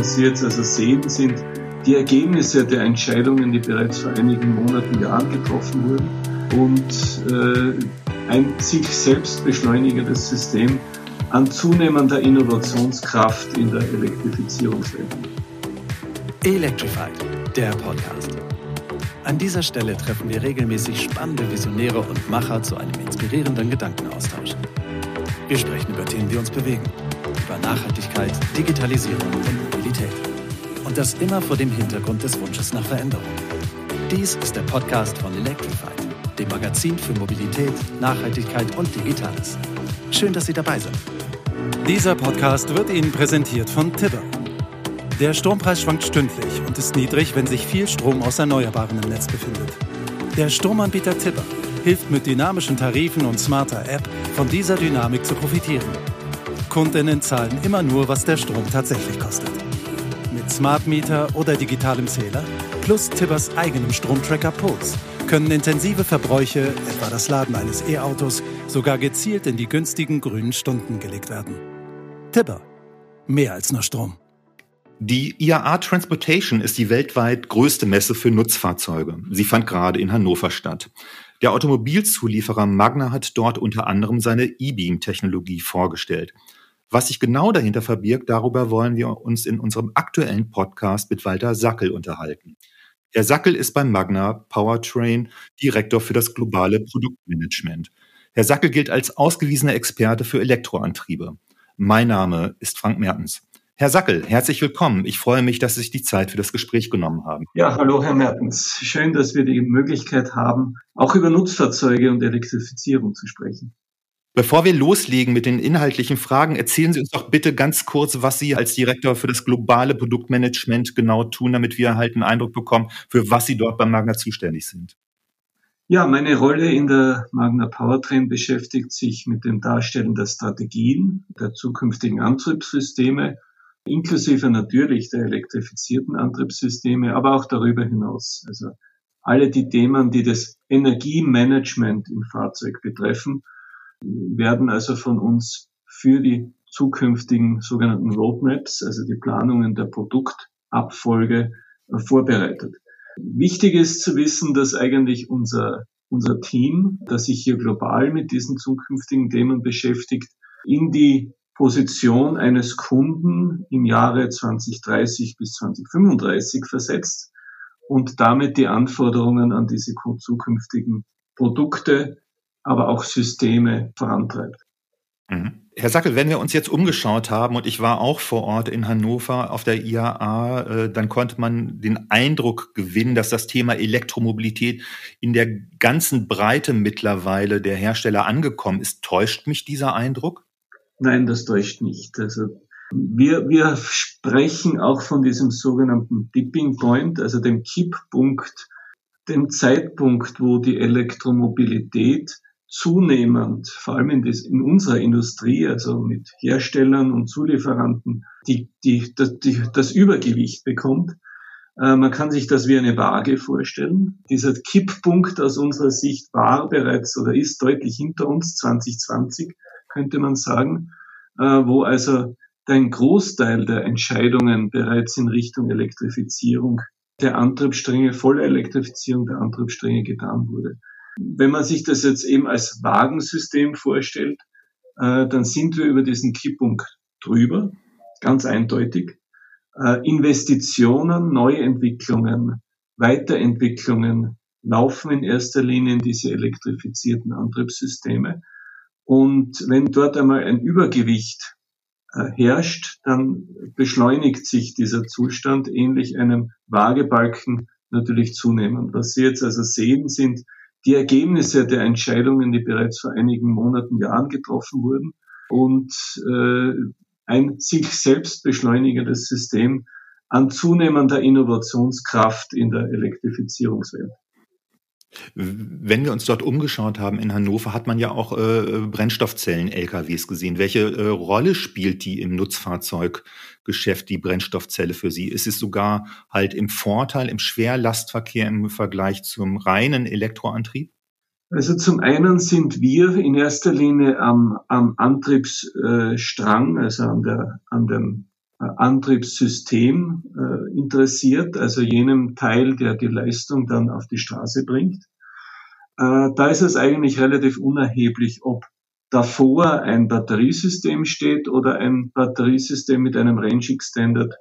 Was Sie jetzt also sehen, sind die Ergebnisse der Entscheidungen, die bereits vor einigen Monaten, Jahren getroffen wurden und äh, ein sich selbst beschleunigendes System an zunehmender Innovationskraft in der Elektrifizierungswelt. Electrified, der Podcast. An dieser Stelle treffen wir regelmäßig spannende Visionäre und Macher zu einem inspirierenden Gedankenaustausch. Wir sprechen über Themen, die uns bewegen, über Nachhaltigkeit, Digitalisierung und Mobilität. Und das immer vor dem Hintergrund des Wunsches nach Veränderung. Dies ist der Podcast von Electrified, dem Magazin für Mobilität, Nachhaltigkeit und Digitales. Schön, dass Sie dabei sind. Dieser Podcast wird Ihnen präsentiert von Tibber. Der Strompreis schwankt stündlich und ist niedrig, wenn sich viel Strom aus Erneuerbaren im Netz befindet. Der Stromanbieter Tipper hilft mit dynamischen Tarifen und smarter App von dieser Dynamik zu profitieren. Kundinnen zahlen immer nur, was der Strom tatsächlich kostet. Mit Smart Meter oder digitalem Zähler plus Tippers eigenem Stromtracker Puls können intensive Verbräuche, etwa das Laden eines E-Autos, sogar gezielt in die günstigen grünen Stunden gelegt werden. Tipper. Mehr als nur Strom. Die IAA Transportation ist die weltweit größte Messe für Nutzfahrzeuge. Sie fand gerade in Hannover statt. Der Automobilzulieferer Magna hat dort unter anderem seine E-Beam-Technologie vorgestellt. Was sich genau dahinter verbirgt, darüber wollen wir uns in unserem aktuellen Podcast mit Walter Sackel unterhalten. Herr Sackel ist beim Magna Powertrain Direktor für das globale Produktmanagement. Herr Sackel gilt als ausgewiesener Experte für Elektroantriebe. Mein Name ist Frank Mertens. Herr Sackel, herzlich willkommen. Ich freue mich, dass Sie sich die Zeit für das Gespräch genommen haben. Ja, hallo, Herr Mertens. Schön, dass wir die Möglichkeit haben, auch über Nutzfahrzeuge und Elektrifizierung zu sprechen. Bevor wir loslegen mit den inhaltlichen Fragen, erzählen Sie uns doch bitte ganz kurz, was Sie als Direktor für das globale Produktmanagement genau tun, damit wir halt einen Eindruck bekommen, für was Sie dort beim Magna zuständig sind. Ja, meine Rolle in der Magna Powertrain beschäftigt sich mit dem Darstellen der Strategien der zukünftigen Antriebssysteme inklusive natürlich der elektrifizierten Antriebssysteme, aber auch darüber hinaus. Also alle die Themen, die das Energiemanagement im Fahrzeug betreffen, werden also von uns für die zukünftigen sogenannten Roadmaps, also die Planungen der Produktabfolge, äh, vorbereitet. Wichtig ist zu wissen, dass eigentlich unser, unser Team, das sich hier global mit diesen zukünftigen Themen beschäftigt, in die Position eines Kunden im Jahre 2030 bis 2035 versetzt und damit die Anforderungen an diese zukünftigen Produkte, aber auch Systeme vorantreibt. Mhm. Herr Sackel, wenn wir uns jetzt umgeschaut haben, und ich war auch vor Ort in Hannover auf der IAA, äh, dann konnte man den Eindruck gewinnen, dass das Thema Elektromobilität in der ganzen Breite mittlerweile der Hersteller angekommen ist. Täuscht mich dieser Eindruck? Nein, das täuscht nicht. Also wir, wir sprechen auch von diesem sogenannten Tipping Point, also dem Kipppunkt, dem Zeitpunkt, wo die Elektromobilität zunehmend, vor allem in, des, in unserer Industrie, also mit Herstellern und Zulieferanten, die, die, das, die, das Übergewicht bekommt. Äh, man kann sich das wie eine Waage vorstellen. Dieser Kipppunkt aus unserer Sicht war bereits oder ist deutlich hinter uns, 2020 könnte man sagen, äh, wo also ein Großteil der Entscheidungen bereits in Richtung Elektrifizierung der Antriebsstränge, volle Elektrifizierung der Antriebsstränge getan wurde. Wenn man sich das jetzt eben als Wagensystem vorstellt, äh, dann sind wir über diesen Kipppunkt drüber, ganz eindeutig. Äh, Investitionen, Neuentwicklungen, Weiterentwicklungen laufen in erster Linie in diese elektrifizierten Antriebssysteme. Und wenn dort einmal ein Übergewicht äh, herrscht, dann beschleunigt sich dieser Zustand ähnlich einem Waagebalken natürlich zunehmend. Was Sie jetzt also sehen, sind die Ergebnisse der Entscheidungen, die bereits vor einigen Monaten, Jahren getroffen wurden und äh, ein sich selbst beschleunigendes System an zunehmender Innovationskraft in der Elektrifizierungswelt. Wenn wir uns dort umgeschaut haben in Hannover, hat man ja auch äh, Brennstoffzellen-LKWs gesehen. Welche äh, Rolle spielt die im Nutzfahrzeuggeschäft, die Brennstoffzelle für Sie? Ist es sogar halt im Vorteil im Schwerlastverkehr im Vergleich zum reinen Elektroantrieb? Also zum einen sind wir in erster Linie am, am Antriebsstrang, also an, der, an dem Antriebssystem äh, interessiert, also jenem Teil, der die Leistung dann auf die Straße bringt. Äh, da ist es eigentlich relativ unerheblich, ob davor ein Batteriesystem steht oder ein Batteriesystem mit einem Range Extended,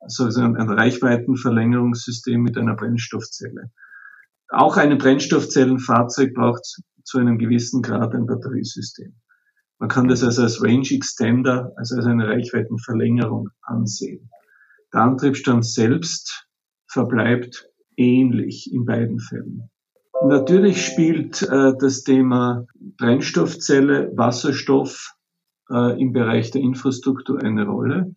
also ein Reichweitenverlängerungssystem mit einer Brennstoffzelle. Auch ein Brennstoffzellenfahrzeug braucht zu einem gewissen Grad ein Batteriesystem. Man kann das also als Range Extender, also als eine Reichweitenverlängerung ansehen. Der Antriebsstand selbst verbleibt ähnlich in beiden Fällen. Natürlich spielt äh, das Thema Brennstoffzelle, Wasserstoff äh, im Bereich der Infrastruktur eine Rolle.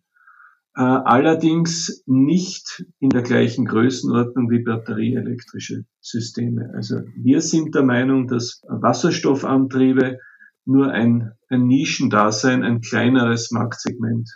Äh, allerdings nicht in der gleichen Größenordnung wie batterieelektrische Systeme. Also wir sind der Meinung, dass Wasserstoffantriebe nur ein, ein Nischendasein, ein kleineres Marktsegment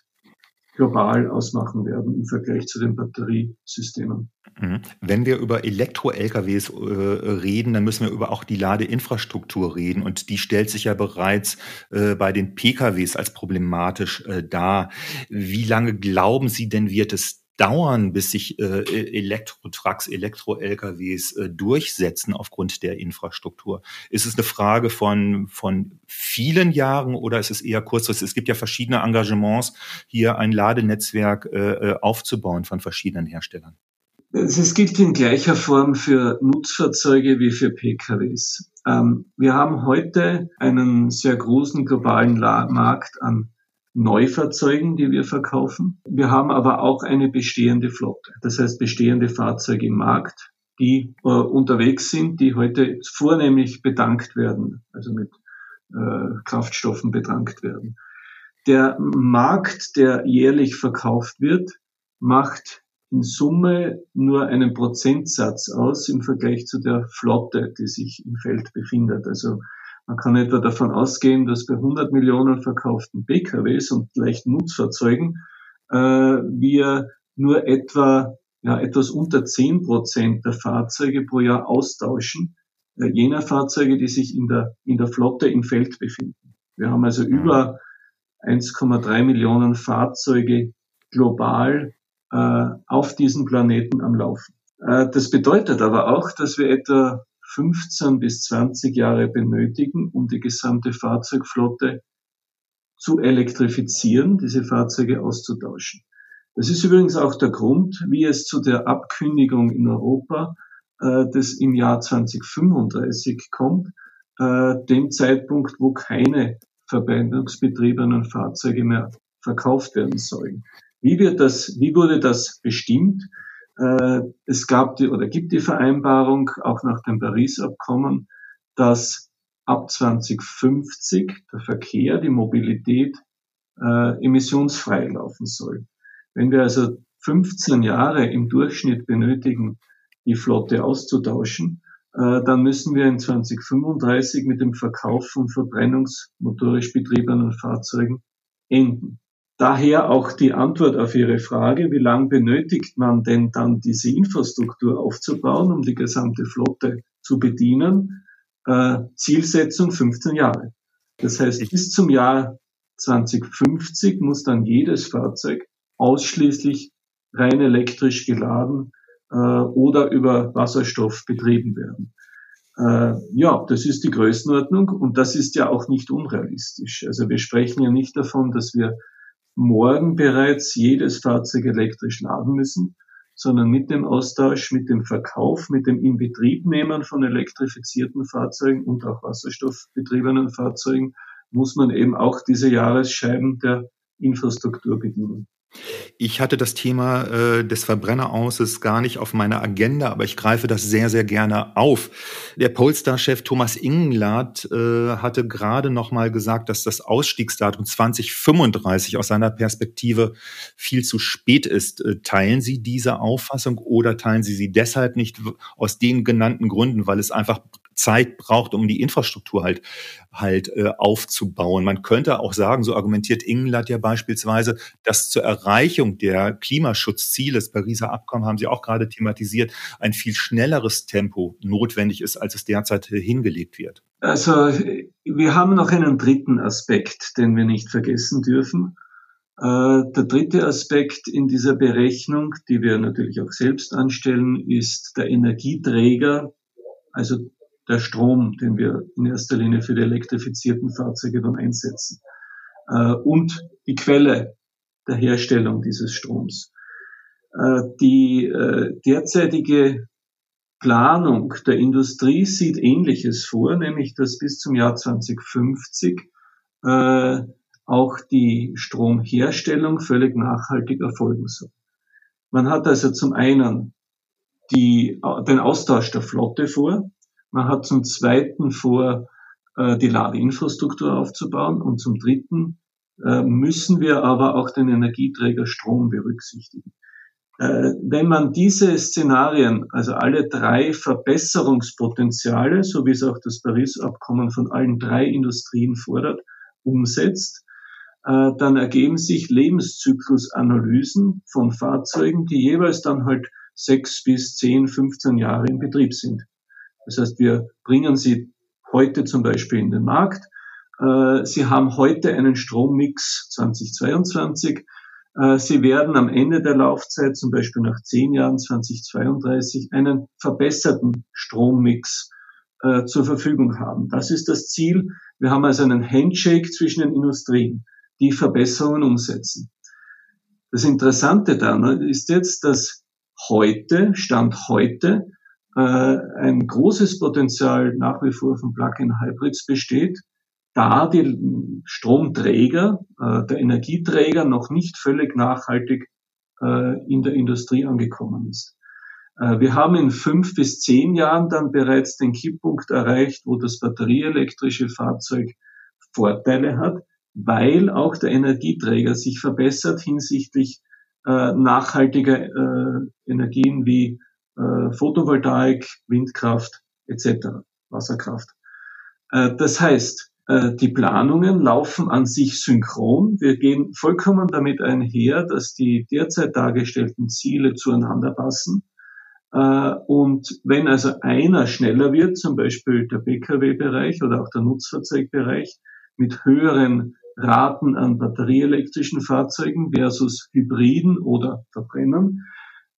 global ausmachen werden im Vergleich zu den Batteriesystemen. Mhm. Wenn wir über Elektro-LKWs äh, reden, dann müssen wir über auch die Ladeinfrastruktur reden. Und die stellt sich ja bereits äh, bei den PKWs als problematisch äh, dar. Wie lange glauben Sie denn, wird es dauern, bis sich äh, e-, Elektro-Trucks, Elektro-LKWs äh, durchsetzen aufgrund der Infrastruktur? Ist es eine Frage von, von vielen Jahren oder ist es eher kurzfristig? Es gibt ja verschiedene Engagements, hier ein Ladenetzwerk äh, äh aufzubauen von verschiedenen Herstellern. Es gilt in gleicher Form für Nutzfahrzeuge wie für PKWs. Ähm, wir haben heute einen sehr großen globalen Markt an Neufahrzeugen, die wir verkaufen. Wir haben aber auch eine bestehende Flotte. Das heißt bestehende Fahrzeuge im Markt, die äh, unterwegs sind, die heute vornehmlich bedankt werden, also mit äh, Kraftstoffen bedankt werden. Der Markt, der jährlich verkauft wird, macht in Summe nur einen Prozentsatz aus im Vergleich zu der Flotte, die sich im Feld befindet. Also man kann etwa davon ausgehen, dass bei 100 Millionen verkauften PKWs und leichten Nutzfahrzeugen äh, wir nur etwa ja, etwas unter 10 Prozent der Fahrzeuge pro Jahr austauschen, äh, jener Fahrzeuge, die sich in der, in der Flotte im Feld befinden. Wir haben also über 1,3 Millionen Fahrzeuge global äh, auf diesem Planeten am Laufen. Äh, das bedeutet aber auch, dass wir etwa 15 bis 20 Jahre benötigen, um die gesamte Fahrzeugflotte zu elektrifizieren, diese Fahrzeuge auszutauschen. Das ist übrigens auch der Grund, wie es zu der Abkündigung in Europa äh, des im Jahr 2035 kommt, äh, dem Zeitpunkt, wo keine verbrennungsbetriebenen Fahrzeuge mehr verkauft werden sollen. Wie wird das, wie wurde das bestimmt? Äh, es gab die oder gibt die Vereinbarung auch nach dem Paris-Abkommen, dass ab 2050 der Verkehr, die Mobilität äh, emissionsfrei laufen soll. Wenn wir also 15 Jahre im Durchschnitt benötigen, die Flotte auszutauschen, äh, dann müssen wir in 2035 mit dem Verkauf von verbrennungsmotorisch betriebenen Fahrzeugen enden. Daher auch die Antwort auf Ihre Frage, wie lange benötigt man denn dann diese Infrastruktur aufzubauen, um die gesamte Flotte zu bedienen? Äh, Zielsetzung 15 Jahre. Das heißt, bis zum Jahr 2050 muss dann jedes Fahrzeug ausschließlich rein elektrisch geladen äh, oder über Wasserstoff betrieben werden. Äh, ja, das ist die Größenordnung und das ist ja auch nicht unrealistisch. Also wir sprechen ja nicht davon, dass wir morgen bereits jedes Fahrzeug elektrisch laden müssen, sondern mit dem Austausch, mit dem Verkauf, mit dem Inbetriebnehmen von elektrifizierten Fahrzeugen und auch wasserstoffbetriebenen Fahrzeugen muss man eben auch diese Jahresscheiben der Infrastruktur bedienen. Ich hatte das Thema äh, des Verbrennerauses gar nicht auf meiner Agenda, aber ich greife das sehr, sehr gerne auf. Der Polestar-Chef Thomas Ingenlath äh, hatte gerade noch mal gesagt, dass das Ausstiegsdatum 2035 aus seiner Perspektive viel zu spät ist. Äh, teilen Sie diese Auffassung oder teilen Sie sie deshalb nicht aus den genannten Gründen, weil es einfach Zeit braucht, um die Infrastruktur halt halt äh, aufzubauen. Man könnte auch sagen, so argumentiert England ja beispielsweise, dass zur Erreichung der Klimaschutzziele des Pariser Abkommen haben Sie auch gerade thematisiert, ein viel schnelleres Tempo notwendig ist, als es derzeit hingelegt wird. Also wir haben noch einen dritten Aspekt, den wir nicht vergessen dürfen. Äh, der dritte Aspekt in dieser Berechnung, die wir natürlich auch selbst anstellen, ist der Energieträger, also der Strom, den wir in erster Linie für die elektrifizierten Fahrzeuge dann einsetzen. Äh, und die Quelle der Herstellung dieses Stroms. Äh, die derzeitige Planung der Industrie sieht Ähnliches vor, nämlich dass bis zum Jahr 2050 auch die Stromherstellung völlig nachhaltig erfolgen soll. Man hat also zum einen die, den Austausch der Flotte vor, man hat zum zweiten vor, äh, die Ladeinfrastruktur aufzubauen und zum dritten äh, müssen wir aber auch den Energieträger Strom berücksichtigen. Äh, wenn man diese Szenarien, also alle drei Verbesserungspotenziale, so wie es auch das Paris-Abkommen von allen drei Industrien fordert, umsetzt, dann ergeben sich Lebenszyklusanalysen von Fahrzeugen, die jeweils dann halt sechs bis zehn, 15 Jahre in Betrieb sind. Das heißt, wir bringen sie heute zum Beispiel in den Markt. Äh, sie haben heute einen Strommix 2022. Äh, sie werden am Ende der Laufzeit, zum Beispiel nach zehn Jahren 2032, einen verbesserten Strommix zur Verfügung haben. Das ist das Ziel. Wir haben also einen Handshake zwischen den Industrien die Verbesserungen umsetzen. Das Interessante daran ist jetzt, dass heute, Stand heute, äh, ein großes Potenzial nach wie vor von Plug-in-Hybrids besteht, da die Stromträger, äh, der Energieträger noch nicht völlig nachhaltig äh, in der Industrie angekommen ist. Äh, wir haben in fünf bis zehn Jahren dann bereits den Kipppunkt erreicht, wo das batterieelektrische Fahrzeug Vorteile hat, weil auch der Energieträger sich verbessert hinsichtlich äh, nachhaltiger äh, Energien wie äh, Photovoltaik, Windkraft etc., Wasserkraft. Äh, das heißt, äh, die Planungen laufen an sich synchron. Wir gehen vollkommen damit einher, dass die derzeit dargestellten Ziele zueinander passen. Und wenn also einer schneller wird, zum Beispiel der Pkw-Bereich oder auch der Nutzfahrzeugbereich, mit höheren Raten an batterieelektrischen Fahrzeugen versus Hybriden oder Verbrennern,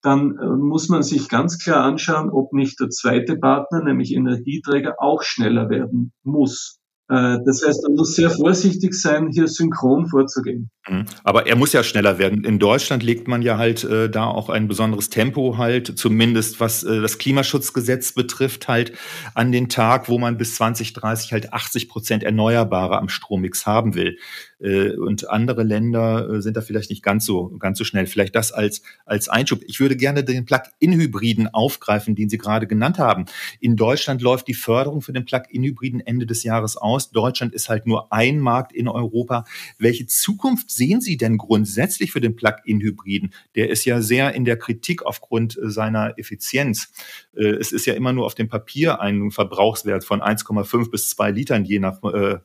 dann äh, muss man sich ganz klar anschauen, ob nicht der zweite Partner, nämlich Energieträger, auch schneller werden muss. Äh, das heißt, man muss sehr vorsichtig sein, hier synchron vorzugehen. Mhm. Aber er muss ja schneller werden. In Deutschland legt man ja halt äh, da auch ein besonderes Tempo halt, zumindest was äh, das Klimaschutzgesetz betrifft, halt an den Tag, wo man bis 2030 halt 80 Prozent Erneuerbare am Strommix haben will. Äh, und andere Länder äh, sind da vielleicht nicht ganz so, ganz so schnell. Vielleicht das als, als Einschub. Ich würde gerne den Plug-in-Hybriden aufgreifen, den Sie gerade genannt haben. In Deutschland läuft die Förderung für den Plug-in-Hybriden Ende des Jahres aus. Deutschland ist halt nur ein Markt in Europa. Welche Zukunft sehen Sie denn grundsätzlich für den Plug-in-Hybriden? Der ist ja sehr in der Kritik aufgrund äh, seiner Effizienz. Es ist ja immer nur auf dem Papier ein Verbrauchswert von 1,5 bis 2 Litern je nach äh,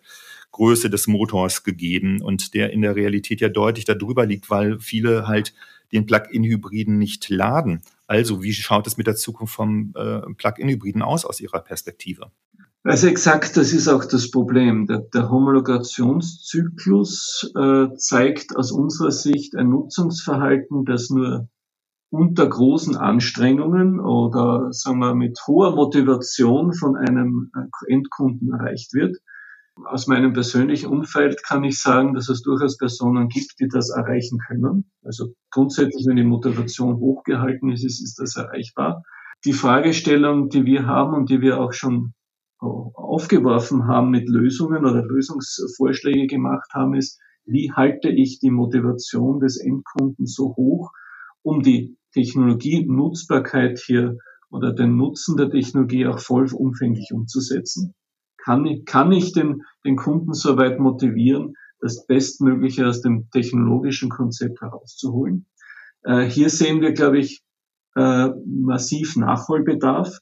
Größe des Motors gegeben und der in der Realität ja deutlich darüber liegt, weil viele halt den Plug-in-Hybriden nicht laden. Also wie schaut es mit der Zukunft vom äh, Plug-in-Hybriden aus aus Ihrer Perspektive? Also exakt, das ist auch das Problem. Der, der Homologationszyklus äh, zeigt aus unserer Sicht ein Nutzungsverhalten, das nur unter großen Anstrengungen oder sagen wir mit hoher Motivation von einem äh, Endkunden erreicht wird. Aus meinem persönlichen Umfeld kann ich sagen, dass es durchaus Personen gibt, die das erreichen können. Also grundsätzlich, wenn die Motivation hochgehalten ist, ist, das erreichbar. Die Fragestellung, die wir haben und die wir auch schon aufgeworfen haben mit Lösungen oder Lösungsvorschläge gemacht haben, ist, wie halte ich die Motivation des Endkunden so hoch, um die Technologie-Nutzbarkeit hier oder den Nutzen der Technologie auch vollumfänglich umzusetzen? Kann ich, kann ich den, den Kunden so weit motivieren, das Bestmögliche aus dem technologischen Konzept herauszuholen. Äh, hier sehen wir, glaube ich, äh, massiv Nachholbedarf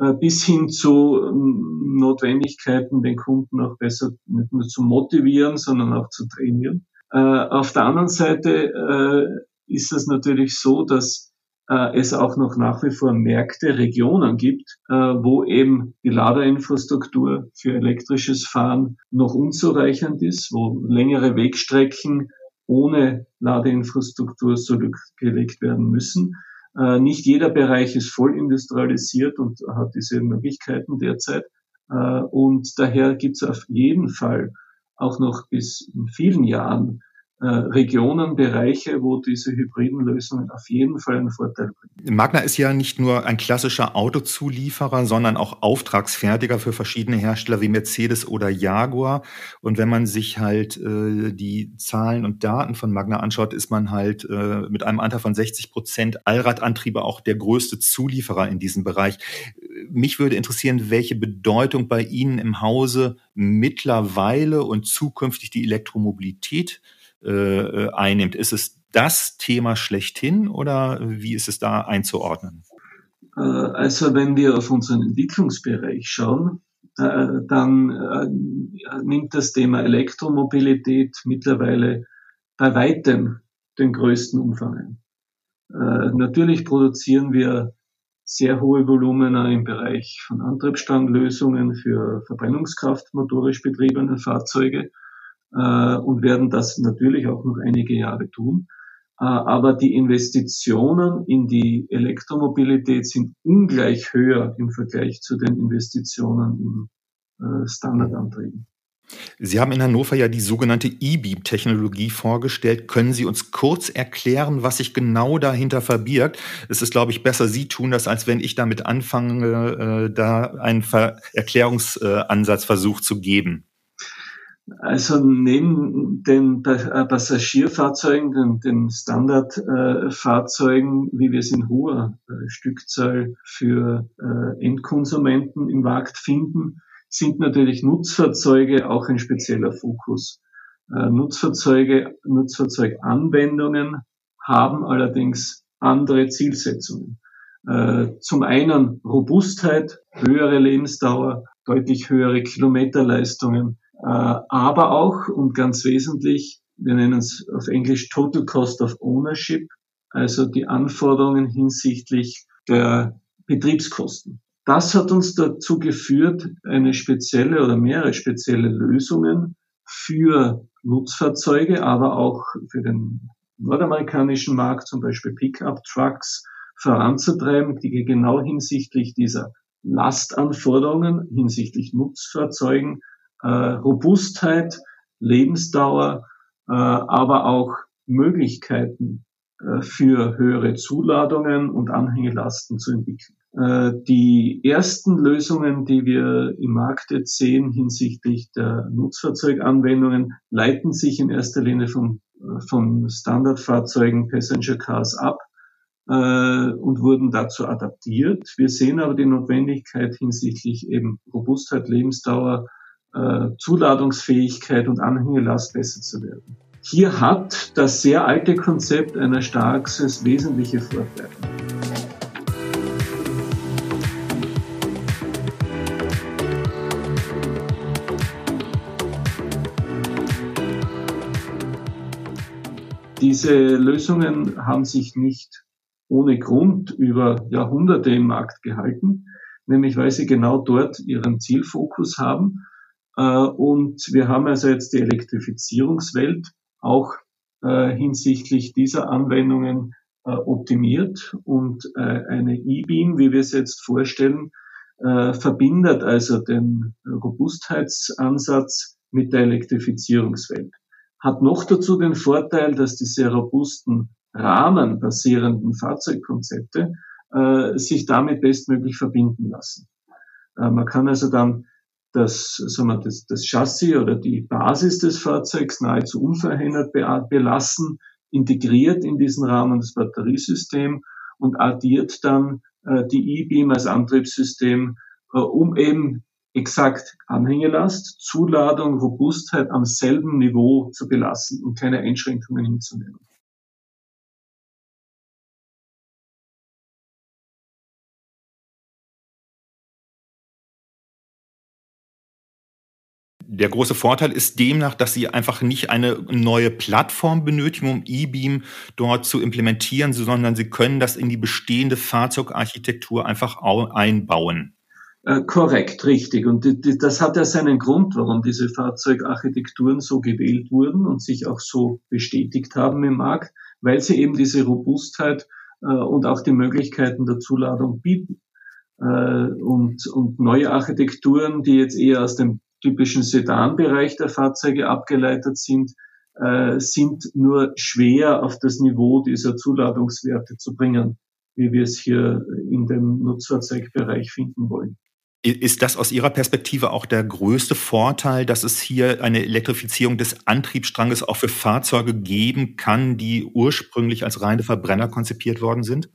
äh, bis hin zu ähm, Notwendigkeiten, den Kunden auch besser nicht nur zu motivieren, sondern auch zu trainieren. Äh, auf der anderen Seite äh, ist es natürlich so, dass äh, es auch noch nach wie vor Märkte, Regionen gibt, äh, wo eben die Ladeinfrastruktur für elektrisches Fahren noch unzureichend ist, wo längere Wegstrecken ohne Ladeinfrastruktur zurückgelegt werden müssen. Äh, nicht jeder Bereich ist voll industrialisiert und hat diese Möglichkeiten derzeit. Äh, und daher gibt es auf jeden Fall auch noch bis in vielen Jahren Regionen, Bereiche, wo diese hybriden Lösungen auf jeden Fall einen Vorteil bringen. Magna ist ja nicht nur ein klassischer Autozulieferer, sondern auch Auftragsfertiger für verschiedene Hersteller wie Mercedes oder Jaguar. Und wenn man sich halt äh, die Zahlen und Daten von Magna anschaut, ist man halt äh, mit einem Anteil von 60 Prozent Allradantriebe auch der größte Zulieferer in diesem Bereich. Mich würde interessieren, welche Bedeutung bei Ihnen im Hause mittlerweile und zukünftig die Elektromobilität äh, einnimmt. Ist es das Thema schlechthin oder wie ist es da einzuordnen? Äh, also wenn wir auf unseren Entwicklungsbereich schauen, äh, dann äh, nimmt das Thema Elektromobilität mittlerweile bei weitem den größten Umfang ein. Natürlich produzieren wir sehr hohe Volumina im Bereich von Antriebsstandlösungen für Verbrennungskraft motorisch betriebene Fahrzeuge äh, und werden das natürlich auch noch einige Jahre tun. Äh, aber die Investitionen in die Elektromobilität sind ungleich höher im Vergleich zu den Investitionen in äh, Standardantrieben. Sie haben in Hannover ja die sogenannte E-Beam-Technologie vorgestellt. Können Sie uns kurz erklären, was sich genau dahinter verbirgt? Es ist, glaube ich, besser, Sie tun das, als wenn ich damit anfange, äh, da einen Ver Erklärungsansatz versucht zu geben. Also neben den äh, Passagierfahrzeugen, den, den Standardfahrzeugen, wie wir es in hoher äh, Stückzahl für äh, Endkonsumenten im Markt finden, sind natürlich Nutzfahrzeuge auch ein spezieller Fokus. Nutzfahrzeuge, Nutzfahrzeuganwendungen haben allerdings andere Zielsetzungen. Zum einen Robustheit, höhere Lebensdauer, deutlich höhere Kilometerleistungen, äh, aber auch und ganz wesentlich, wir nennen es auf Englisch Total Cost of Ownership, also die Anforderungen hinsichtlich der Betriebskosten. Das hat uns dazu geführt, eine spezielle oder mehrere spezielle Lösungen für Nutzfahrzeuge, aber auch für den nordamerikanischen Markt, zum Beispiel Pickup-Trucks, voranzutreiben, die genau hinsichtlich dieser Lastanforderungen, hinsichtlich Nutzfahrzeugen äh, Robustheit, Lebensdauer, äh, aber auch Möglichkeiten äh, für höhere Zuladungen und Anhängelasten zu entwickeln. Äh, die ersten Lösungen, die wir im Markt jetzt sehen hinsichtlich der Nutzfahrzeuganwendungen, leiten sich in erster Linie von, äh, von Standardfahrzeugen, Passenger Cars ab äh, und wurden dazu adaptiert. Wir sehen aber die Notwendigkeit hinsichtlich eben Robustheit, Lebensdauer, äh, Zuladungsfähigkeit und Anhängelast besser zu werden. Hier hat das sehr alte Konzept einer Starkses wesentliche Vorteile. Diese Lösungen haben sich nicht ohne Grund über Jahrhunderte im Markt gehalten, nämlich weil sie genau dort ihren Zielfokus haben und wir haben also jetzt die Elektrifizierungswelt auch äh, hinsichtlich dieser Anwendungen äh, optimiert und eine E-Beam, wie wir es jetzt vorstellen, verbindet also den Robustheitsansatz mit der Elektrifizierungswelt. Hat noch dazu den Vorteil, dass die sehr robusten Rahmen basierenden Fahrzeugkonzepte sich damit bestmöglich verbinden lassen. man kann also dann das, sagen wir, das, das Chassis oder die Basis des Fahrzeugs nahezu unverändert belassen, integriert in diesen Rahmen das Batteriesystem und addiert dann äh, die E-Beam als Antriebssystem, äh, um eben exakt Anhängelast, Zuladung, Robustheit am selben Niveau zu belassen und keine Einschränkungen hinzunehmen. Der große Vorteil ist demnach, dass Sie einfach nicht eine neue Plattform benötigen, um eBeam dort zu implementieren, sondern Sie können das in die bestehende Fahrzeugarchitektur einfach einbauen. Äh, korrekt, richtig. Und das hat ja seinen Grund, warum diese Fahrzeugarchitekturen so gewählt wurden und sich auch so bestätigt haben im Markt, weil sie eben diese Robustheit äh, und auch die Möglichkeiten der Zuladung bieten. Äh, und, und neue Architekturen, die jetzt eher aus dem typischen Sedan-Bereich der Fahrzeuge abgeleitet sind, äh, sind nur schwer auf das Niveau dieser Zuladungswerte zu bringen, wie wir es hier in dem Nutzfahrzeugbereich finden wollen. Ist das aus Ihrer Perspektive auch der größte Vorteil, dass es hier eine Elektrifizierung des Antriebsstranges auch für Fahrzeuge geben kann, die ursprünglich als reine Verbrenner konzipiert worden sind?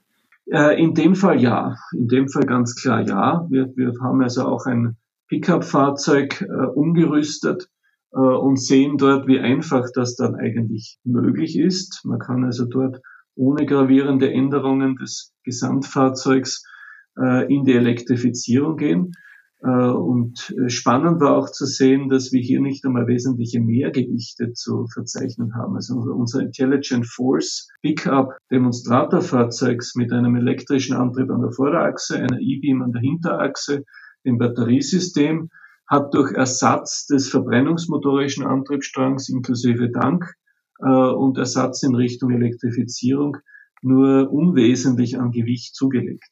Äh, in dem Fall ja. In dem Fall ganz klar ja. Wir, wir haben also auch ein Pickup-Fahrzeug äh, umgerüstet äh, und sehen dort, wie einfach das dann eigentlich möglich ist. Man kann also dort ohne gravierende Änderungen des Gesamtfahrzeugs äh, in die Elektrifizierung gehen. Äh, und äh, spannend war auch zu sehen, dass wir hier nicht einmal wesentliche Mehrgewichte zu verzeichnen haben. Also unser Intelligent Force Pickup Demonstratorfahrzeugs mit einem elektrischen Antrieb an der Vorderachse, einer E-Beam an der Hinterachse, dem Batteriesystem, hat durch Ersatz des verbrennungsmotorischen Antriebsstrangs inklusive Dank und Ersatz in Richtung Elektrifizierung nur unwesentlich an Gewicht zugelegt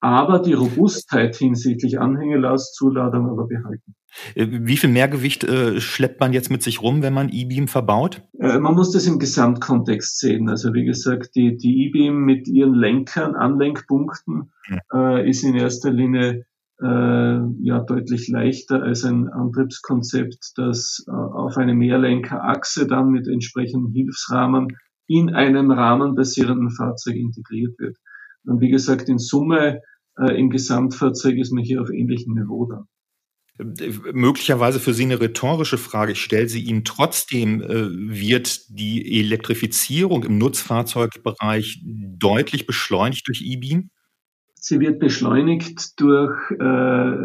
aber die Robustheit hinsichtlich Anhängelastzuladerung aber behalten. Äh, wie viel Mehrgewicht äh, schleppt man jetzt mit sich rum, wenn man E-Beam verbaut? Äh, man muss das im Gesamtkontext sehen. Also wie gesagt, die, die E-Beam mit ihren Lenkern, Anlenkpunkten äh, ist in erster Linie äh, ja deutlich leichter als ein Antriebskonzept, das äh, auf eine Mehrlenkerachse dann mit entsprechenden Hilfsrahmen in einem rahmenbasierenden Fahrzeug integriert wird. Und wie gesagt, in Summe äh, im Gesamtfahrzeug ist man hier auf ähnlichem Niveau dann. Möglicherweise für Sie eine rhetorische Frage. Ich stelle sie Ihnen trotzdem. Äh, wird die Elektrifizierung im Nutzfahrzeugbereich deutlich beschleunigt durch E-Beam? Sie wird beschleunigt durch äh,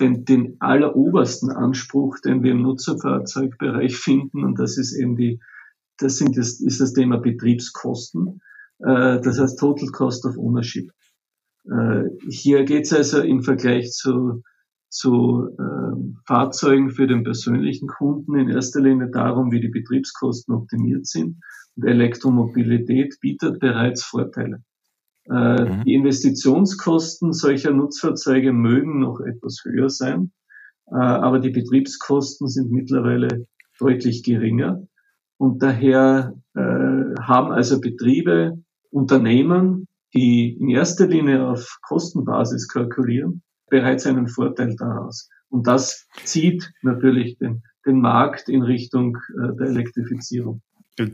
den, den allerobersten Anspruch, den wir im Nutzerfahrzeugbereich finden. Und das ist eben die, das sind das, ist das Thema Betriebskosten. Äh, das heißt Total Cost of Ownership. Äh, hier geht es also im Vergleich zu, zu äh, Fahrzeugen für den persönlichen Kunden in erster Linie darum, wie die Betriebskosten optimiert sind. Und Elektromobilität bietet bereits Vorteile. Äh, mhm. Die Investitionskosten solcher Nutzfahrzeuge mögen noch etwas höher sein, äh, aber die Betriebskosten sind mittlerweile deutlich geringer. Und daher äh, haben also Betriebe Unternehmen, die in erster Linie auf Kostenbasis kalkulieren, bereits einen Vorteil daraus. Und das zieht natürlich den, den Markt in Richtung äh, der Elektrifizierung.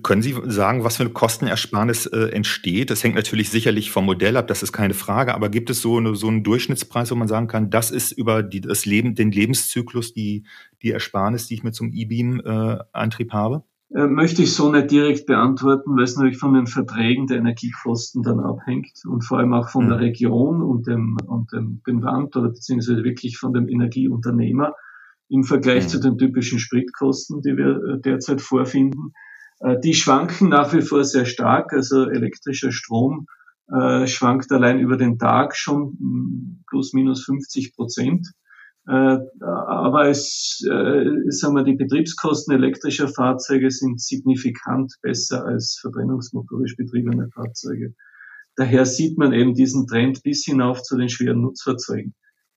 Können Sie sagen, was für eine Kostenersparnis äh, entsteht? Das hängt natürlich sicherlich vom Modell ab, das ist keine Frage, aber gibt es so, eine, so einen Durchschnittspreis, wo man sagen kann, das ist über die, das Leben, den Lebenszyklus die, die Ersparnis, die ich mit so einem E-Beam-Antrieb äh, habe? Äh, möchte ich so nicht direkt beantworten, weil es natürlich von den Verträgen der Energiekosten dann abhängt und vor allem auch von mhm. der Region und dem, und dem, Land oder beziehungsweise wirklich von dem Energieunternehmer im Vergleich mhm. zu den typischen Spritkosten, die wir äh, derzeit vorfinden. Äh, die schwanken nach wie vor sehr stark, also elektrischer Strom äh, schwankt allein über den Tag schon hm, plus minus 50 Prozent. Äh, aber es, sagen wir, die Betriebskosten elektrischer Fahrzeuge sind signifikant besser als verbrennungsmotorisch betriebene Fahrzeuge. Daher sieht man eben diesen Trend bis hinauf zu den schweren Nutzfahrzeugen.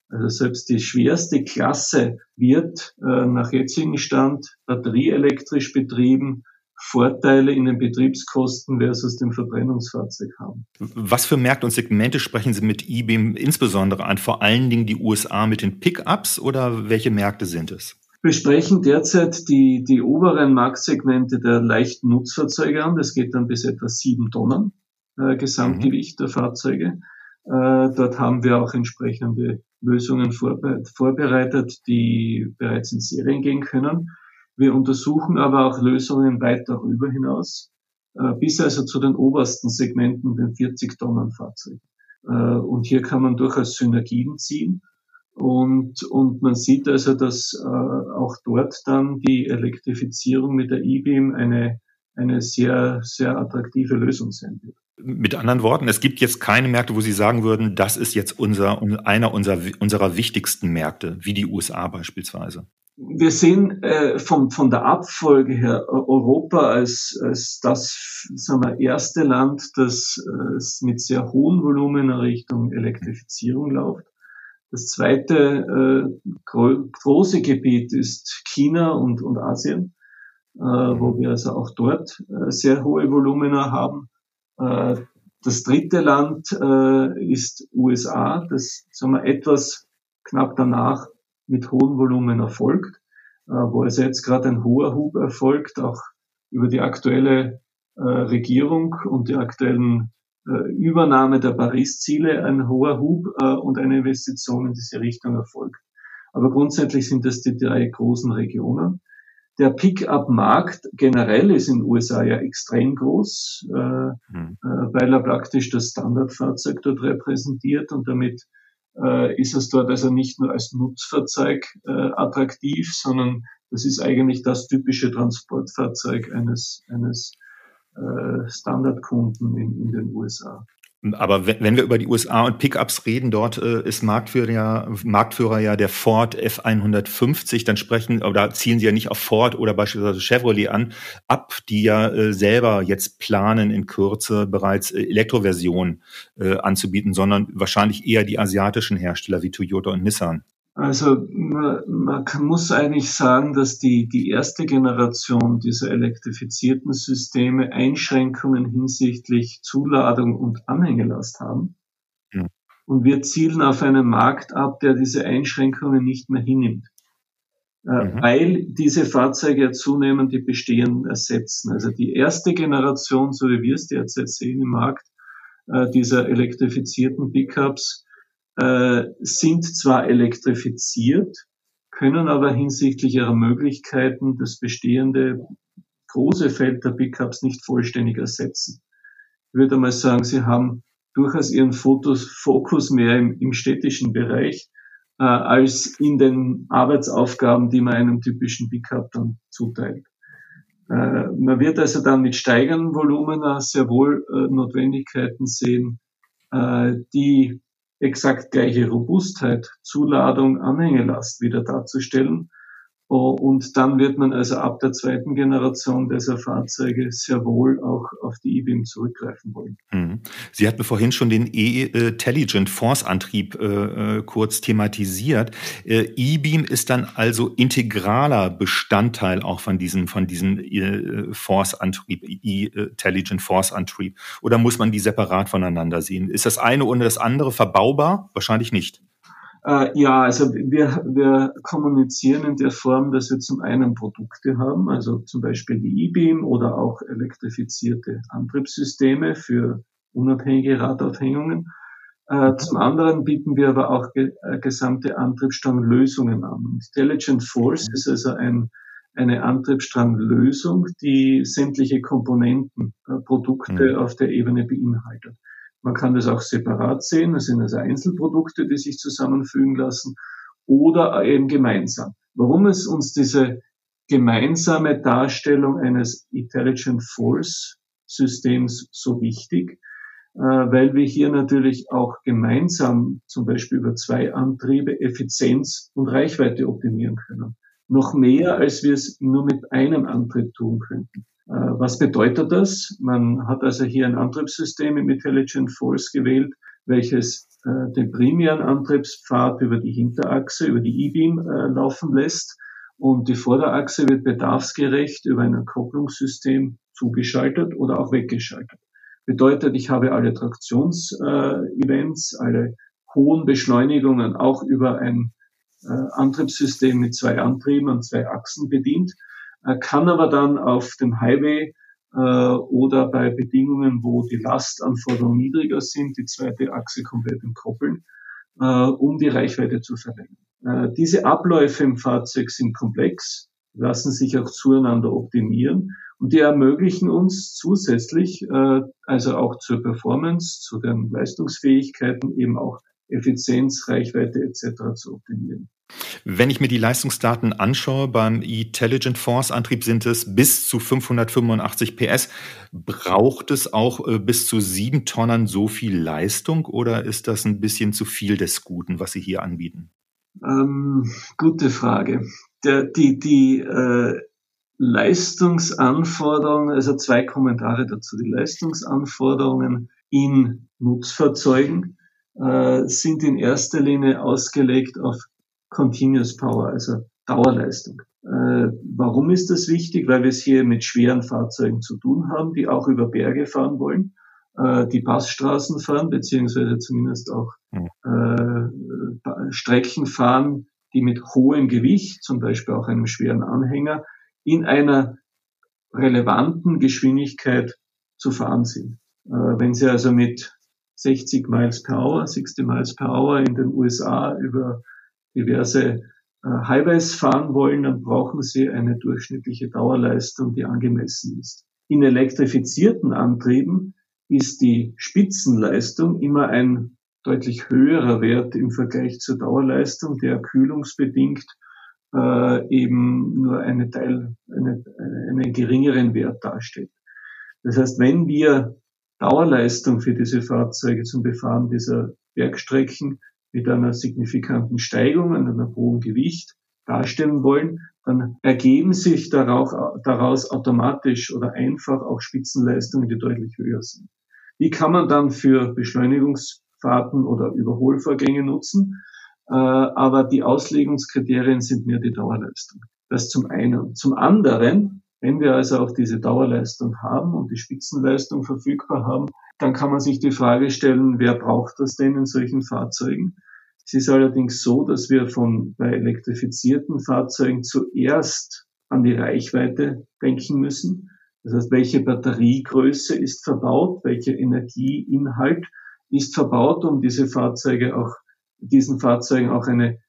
Also selbst die schwerste Klasse wird nach jetzigem Stand batterieelektrisch betrieben Vorteile in den Betriebskosten versus dem Verbrennungsfahrzeug haben. Was für Märkte und Segmente sprechen Sie mit eBeam insbesondere an? Vor allen Dingen die USA mit den Pickups oder welche Märkte sind es? Wir sprechen derzeit die, die oberen Marktsegmente der leichten Nutzfahrzeuge an. Das geht dann bis etwa sieben Tonnen äh, Gesamtgewicht mhm. der Fahrzeuge. Äh, dort haben wir auch entsprechende Lösungen vorbe vorbereitet, die bereits in Serien gehen können. Wir untersuchen aber auch Lösungen weit darüber hinaus, äh, bis also zu den obersten Segmenten, den 40 Tonnen Fahrzeugen. Äh, und hier kann man durchaus Synergien ziehen. Und, und man sieht also, dass äh, auch dort dann die Elektrifizierung mit der E-Beam eine, eine sehr, sehr attraktive Lösung sein wird. Mit anderen Worten, es gibt jetzt keine Märkte, wo Sie sagen würden, das ist jetzt unser, einer unserer, unserer wichtigsten Märkte, wie die USA beispielsweise. Wir sehen äh, von, von der Abfolge her Europa als, als das sagen wir, erste Land, das äh, mit sehr hohen Volumen in Richtung Elektrifizierung läuft. Das zweite äh, gro große Gebiet ist China und, und Asien, äh, wo wir also auch dort äh, sehr hohe Volumina haben. Äh, das dritte Land äh, ist USA, das sagen wir, etwas knapp danach mit hohem Volumen erfolgt, äh, wo also jetzt gerade ein hoher Hub erfolgt, auch über die aktuelle Regierung und die aktuellen Übernahme der Paris-Ziele, ein hoher Hub und eine Investition in diese Richtung erfolgt. Aber grundsätzlich sind das die drei großen Regionen. Der Pickup-Markt generell ist in den USA ja extrem groß, äh, mhm. äh, weil er praktisch das Standardfahrzeug dort repräsentiert und damit äh, ist es dort also nicht nur als Nutzfahrzeug äh, attraktiv, sondern das ist eigentlich das typische Transportfahrzeug eines, eines äh, Standardkunden in, in den USA. Aber wenn wir über die USA und Pickups reden, dort äh, ist Marktführer ja, Marktführer ja der Ford F150. Dann sprechen, da zielen sie ja nicht auf Ford oder beispielsweise Chevrolet an, ab, die ja äh, selber jetzt planen, in Kürze bereits äh, Elektroversionen äh, anzubieten, sondern wahrscheinlich eher die asiatischen Hersteller wie Toyota und Nissan. Also man, man muss eigentlich sagen, dass die, die erste Generation dieser elektrifizierten Systeme Einschränkungen hinsichtlich Zuladung und Anhängelast haben. Ja. Und wir zielen auf einen Markt ab, der diese Einschränkungen nicht mehr hinnimmt. Äh, mhm. Weil diese Fahrzeuge ja zunehmend die bestehenden ersetzen. Also die erste Generation, so wie wir es derzeit sehen im Markt, äh, dieser elektrifizierten Pickups, äh, sind zwar elektrifiziert, können aber hinsichtlich ihrer Möglichkeiten das bestehende große Feld der Pickups nicht vollständig ersetzen. Ich würde mal sagen, sie haben durchaus ihren Fokus mehr im, im städtischen Bereich äh, als in den Arbeitsaufgaben, die man einem typischen Pickup dann zuteilt. Äh, man wird also dann mit steigenden Volumina sehr wohl äh, Notwendigkeiten sehen, äh, die exakt gleiche Robustheit, Zuladung, Anhängelast wieder darzustellen. Und dann wird man also ab der zweiten Generation dieser Fahrzeuge sehr wohl auch auf die E-Beam zurückgreifen wollen. Mhm. Sie hatten vorhin schon den E-Intelligent Force Antrieb äh, äh, kurz thematisiert. Äh, E-Beam ist dann also integraler Bestandteil auch von diesem, von diesem äh, Force Antrieb, E-Intelligent Force Antrieb. Oder muss man die separat voneinander sehen? Ist das eine ohne das andere verbaubar? Wahrscheinlich nicht. Äh, ja, also wir, wir kommunizieren in der Form, dass wir zum einen Produkte haben, also zum Beispiel die E-Beam oder auch elektrifizierte Antriebssysteme für unabhängige Radaufhängungen. Äh, zum anderen bieten wir aber auch ge äh, gesamte Antriebsstranglösungen an. Intelligent Force ist also ein, eine Antriebsstranglösung, die sämtliche Komponenten, äh, Produkte mhm. auf der Ebene beinhaltet. Man kann das auch separat sehen, das sind also Einzelprodukte, die sich zusammenfügen lassen oder eben gemeinsam. Warum ist uns diese gemeinsame Darstellung eines Intelligent Force Systems so wichtig? Äh, weil wir hier natürlich auch gemeinsam zum Beispiel über zwei Antriebe Effizienz und Reichweite optimieren können. Noch mehr, als wir es nur mit einem Antrieb tun könnten. Äh, was bedeutet das? Man hat also hier ein Antriebssystem im Intelligent Force gewählt, welches äh, den primären Antriebspfad über die Hinterachse, über die E-Beam äh, laufen lässt und die Vorderachse wird bedarfsgerecht über ein Kopplungssystem zugeschaltet oder auch weggeschaltet. Bedeutet, ich habe alle Traktionsevents, äh, alle hohen Beschleunigungen auch über ein Antriebssystem mit zwei Antrieben und zwei Achsen bedient kann aber dann auf dem Highway äh, oder bei Bedingungen, wo die Lastanforderungen niedriger sind, die zweite Achse komplett entkoppeln, äh, um die Reichweite zu verlängern. Äh, diese Abläufe im Fahrzeug sind komplex, lassen sich auch zueinander optimieren und die ermöglichen uns zusätzlich, äh, also auch zur Performance, zu den Leistungsfähigkeiten eben auch Effizienz, Reichweite etc. zu optimieren. Wenn ich mir die Leistungsdaten anschaue, beim Intelligent Force Antrieb sind es bis zu 585 PS. Braucht es auch äh, bis zu sieben Tonnen so viel Leistung oder ist das ein bisschen zu viel des Guten, was Sie hier anbieten? Ähm, gute Frage. Der, die die äh, Leistungsanforderungen, also zwei Kommentare dazu. Die Leistungsanforderungen in Nutzfahrzeugen äh, sind in erster Linie ausgelegt auf Continuous Power, also Dauerleistung. Äh, warum ist das wichtig? Weil wir es hier mit schweren Fahrzeugen zu tun haben, die auch über Berge fahren wollen, äh, die Passstraßen fahren, beziehungsweise zumindest auch äh, Strecken fahren, die mit hohem Gewicht, zum Beispiel auch einem schweren Anhänger, in einer relevanten Geschwindigkeit zu fahren sind. Äh, wenn Sie also mit 60 Miles per Hour, 60 Miles per Hour in den USA über diverse äh, Highways fahren wollen, dann brauchen Sie eine durchschnittliche Dauerleistung, die angemessen ist. In elektrifizierten Antrieben ist die Spitzenleistung immer ein deutlich höherer Wert im Vergleich zur Dauerleistung, der kühlungsbedingt äh, eben nur eine Teil, eine, einen geringeren Wert darstellt. Das heißt, wenn wir Dauerleistung für diese Fahrzeuge zum Befahren dieser Bergstrecken mit einer signifikanten Steigung an einem hohen Gewicht darstellen wollen, dann ergeben sich daraus, automatisch oder einfach auch Spitzenleistungen, die deutlich höher sind. Die kann man dann für Beschleunigungsfahrten oder Überholvorgänge nutzen, äh, aber die Auslegungskriterien sind mehr die Dauerleistung. Das zum einen. Zum anderen, wenn wir also auch diese Dauerleistung haben und die Spitzenleistung verfügbar haben, dann kann man sich die Frage stellen, wer braucht das denn in solchen Fahrzeugen? Es ist allerdings so, dass wir von bei elektrifizierten Fahrzeugen zuerst an die Reichweite denken müssen. Das heißt, welche Batteriegröße ist verbaut, welcher Energieinhalt ist verbaut, um diese Fahrzeuge auch, diesen Fahrzeugen auch eine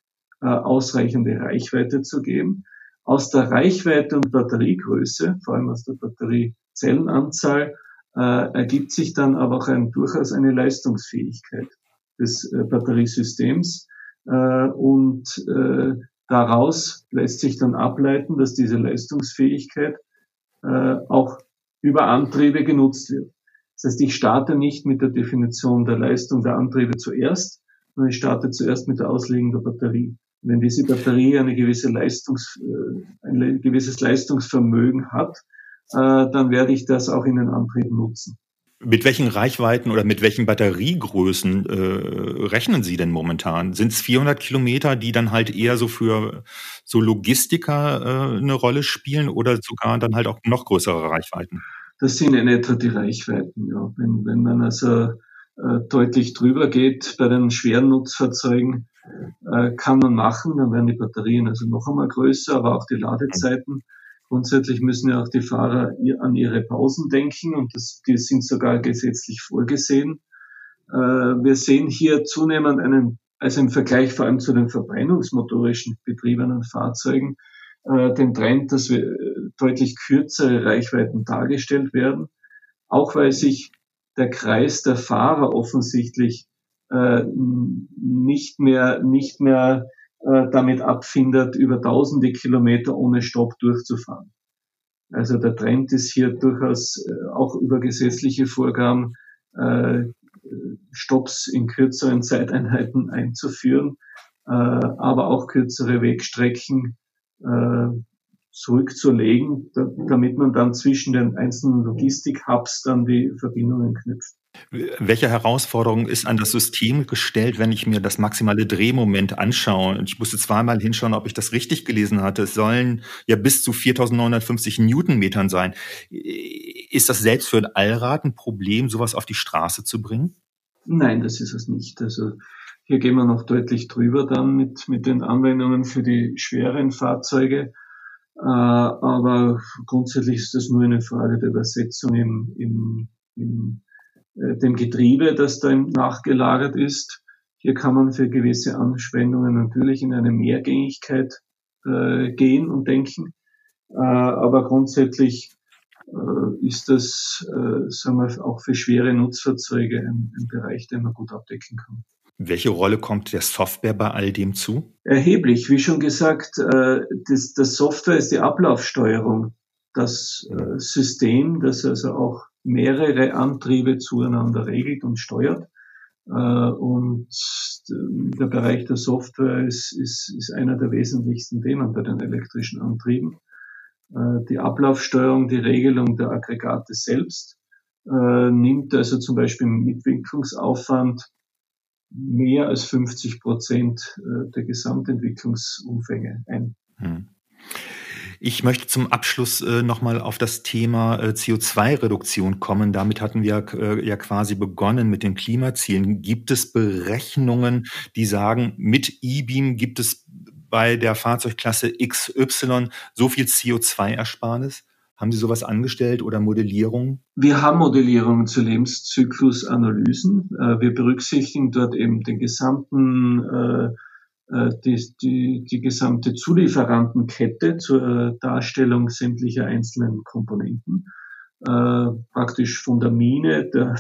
äh, ausreichende Reichweite zu geben. Aus der Reichweite und Batteriegröße, vor allem aus der Batteriezellenanzahl, äh, ergibt sich dann aber auch ein, durchaus eine Leistungsfähigkeit des äh, Batteriesystems. Äh, und äh, daraus lässt sich dann ableiten, dass diese Leistungsfähigkeit äh, auch über Antriebe genutzt wird. Das heißt, ich starte nicht mit der Definition der Leistung der Antriebe zuerst, sondern ich starte zuerst mit der Auslegung der Batterie. Wenn diese Batterie eine gewisse Leistungs, äh, ein gewisses Leistungsvermögen hat, äh, dann werde ich das auch in den Antrieben nutzen. Mit welchen Reichweiten oder mit welchen Batteriegrößen äh, rechnen Sie denn momentan? Sind es 400 Kilometer, die dann halt eher so für so Logistiker äh, eine Rolle spielen oder sogar dann halt auch noch größere Reichweiten? Das sind in etwa die Reichweiten, ja. Wenn, wenn man also äh, deutlich drüber geht bei den schweren Nutzfahrzeugen, äh, kann man machen, dann werden die Batterien also noch einmal größer, aber auch die Ladezeiten. Grundsätzlich müssen ja auch die Fahrer an ihre Pausen denken und das, die sind sogar gesetzlich vorgesehen. Äh, wir sehen hier zunehmend einen, also im Vergleich vor allem zu den verbrennungsmotorischen betriebenen Fahrzeugen, den Trend, dass wir deutlich kürzere Reichweiten dargestellt werden, auch weil sich der Kreis der Fahrer offensichtlich nicht mehr, nicht mehr äh, damit abfindet, über tausende Kilometer ohne Stopp durchzufahren. Also der Trend ist hier durchaus äh, auch über gesetzliche Vorgaben äh, Stopps in kürzeren Zeiteinheiten einzuführen, äh, aber auch kürzere Wegstrecken äh, zurückzulegen, da, damit man dann zwischen den einzelnen Logistik-Hubs dann die Verbindungen knüpft. Welche Herausforderung ist an das System gestellt, wenn ich mir das maximale Drehmoment anschaue? Ich musste zweimal hinschauen, ob ich das richtig gelesen hatte. Es sollen ja bis zu 4950 Newtonmetern sein. Ist das selbst für ein Allrad ein Problem, sowas auf die Straße zu bringen? Nein, das ist es nicht. Also hier gehen wir noch deutlich drüber dann mit, mit den Anwendungen für die schweren Fahrzeuge. Äh, aber grundsätzlich ist das nur eine Frage der Übersetzung im, im, im äh, dem Getriebe, das da nachgelagert ist. Hier kann man für gewisse Anwendungen natürlich in eine Mehrgängigkeit äh, gehen und denken. Äh, aber grundsätzlich äh, ist das, äh, sagen wir, auch für schwere Nutzfahrzeuge ein, ein Bereich, den man gut abdecken kann. Welche Rolle kommt der Software bei all dem zu? Erheblich. Wie schon gesagt, äh, das, das Software ist die Ablaufsteuerung. Das äh, System, das also auch mehrere Antriebe zueinander regelt und steuert. Äh, und der Bereich der Software ist, ist, ist einer der wesentlichsten Themen bei den elektrischen Antrieben. Die Ablaufsteuerung, die Regelung der Aggregate selbst nimmt also zum Beispiel im Mitwicklungsaufwand mehr als 50 Prozent äh, der Gesamtentwicklungsumfänge ein. Hm. Ich möchte zum Abschluss äh, nochmal auf das Thema äh, CO2-Reduktion kommen. Damit hatten wir äh, ja quasi begonnen mit den Klimazielen. Gibt es Berechnungen, die sagen, mit E-Beam gibt es bei der Fahrzeugklasse XY so viel CO2-Ersparnis? Haben Sie sowas angestellt oder Modellierung? Wir haben Modellierungen zu Lebenszyklusanalysen. Äh, wir berücksichtigen dort eben den gesamten, äh, äh, die, die, die gesamte Zulieferantenkette zur Darstellung sämtlicher einzelnen Komponenten. Praktisch von der Mine, der,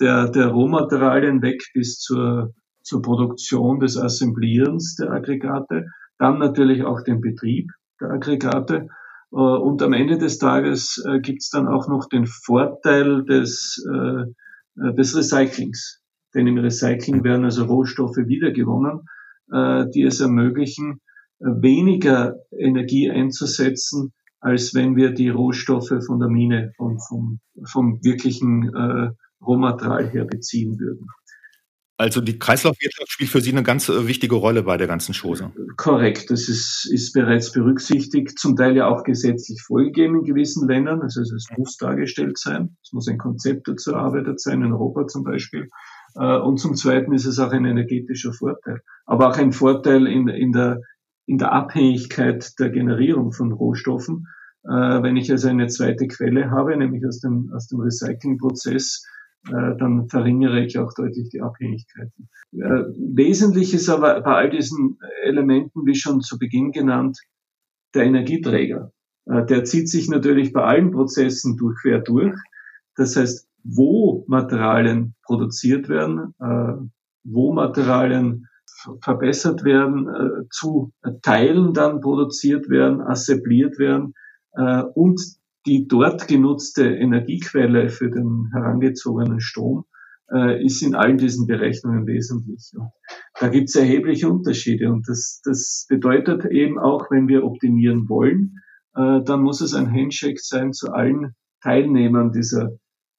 der, der Rohmaterialien weg bis zur, zur Produktion des Assemblierens der Aggregate. Dann natürlich auch den Betrieb der Aggregate und am Ende des Tages äh, gibt es dann auch noch den Vorteil des, äh, des Recyclings. Denn im Recycling werden also Rohstoffe wiedergewonnen, die es ermöglichen, weniger Energie einzusetzen, als wenn wir die Rohstoffe von der Mine, vom, vom, vom wirklichen Rohmaterial her beziehen würden. Also die Kreislaufwirtschaft spielt für Sie eine ganz äh, wichtige Rolle bei der ganzen Chose. Korrekt, das ist, ist bereits berücksichtigt, zum Teil ja auch gesetzlich vorgegeben in gewissen Ländern. Also es muss dargestellt sein, es muss ein Konzept dazu erarbeitet sein, in Europa zum Beispiel. Äh, und zum Zweiten ist es auch ein energetischer Vorteil, aber auch ein Vorteil in, in, der, in der Abhängigkeit der Generierung von Rohstoffen. Äh, wenn ich also eine zweite Quelle habe, nämlich aus dem, aus dem Recyclingprozess, dann verringere ich auch deutlich die Abhängigkeiten. Äh, wesentlich ist aber bei all diesen Elementen, wie schon zu Beginn genannt, der Energieträger. Äh, der zieht sich natürlich bei allen Prozessen durch, quer durch. Das heißt, wo Materialien produziert werden, wo Materialien verbessert werden, zu Teilen dann produziert werden, assembliert werden und die dort genutzte Energiequelle für den herangezogenen Strom äh, ist in allen diesen Berechnungen wesentlich. Und da gibt es erhebliche Unterschiede und das, das bedeutet eben auch, wenn wir optimieren wollen, äh, dann muss es ein Handshake sein zu allen Teilnehmern dieser,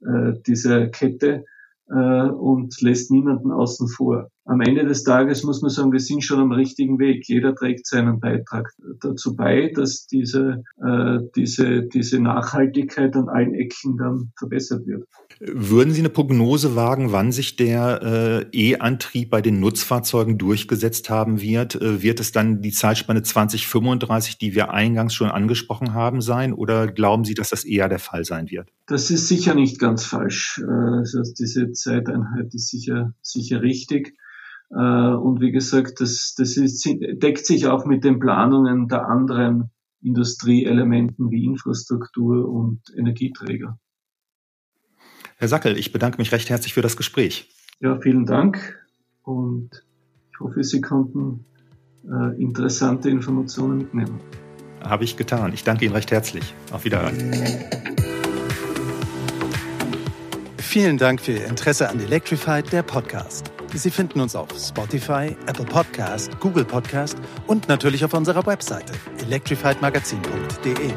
äh, dieser Kette, äh, und lässt niemanden außen vor. Am Ende des Tages muss man sagen, wir sind schon am richtigen Weg. Jeder trägt seinen Beitrag dazu bei, dass diese, äh, diese, diese Nachhaltigkeit an allen Ecken dann verbessert wird. Würden Sie eine Prognose wagen, wann sich der äh, E-Antrieb bei den Nutzfahrzeugen durchgesetzt haben wird? Äh, wird es dann die Zeitspanne 2035, die wir eingangs schon angesprochen haben, sein? Oder glauben Sie, dass das eher der Fall sein wird? Das ist sicher nicht ganz falsch. Äh, also diese Zeiteinheit ist sicher, sicher richtig. Äh, und wie gesagt, das, das ist, deckt sich auch mit den Planungen der anderen Industrieelementen wie Infrastruktur und Energieträger. Herr Sackel, ich bedanke mich recht herzlich für das Gespräch. Ja, vielen Dank und ich hoffe, Sie konnten äh, interessante Informationen mitnehmen. Habe ich getan. Ich danke Ihnen recht herzlich. Auf Wiederhören. Vielen Dank für Ihr Interesse an Electrified, der Podcast. Sie finden uns auf Spotify, Apple Podcast, Google Podcast und natürlich auf unserer Webseite electrifiedmagazin.de.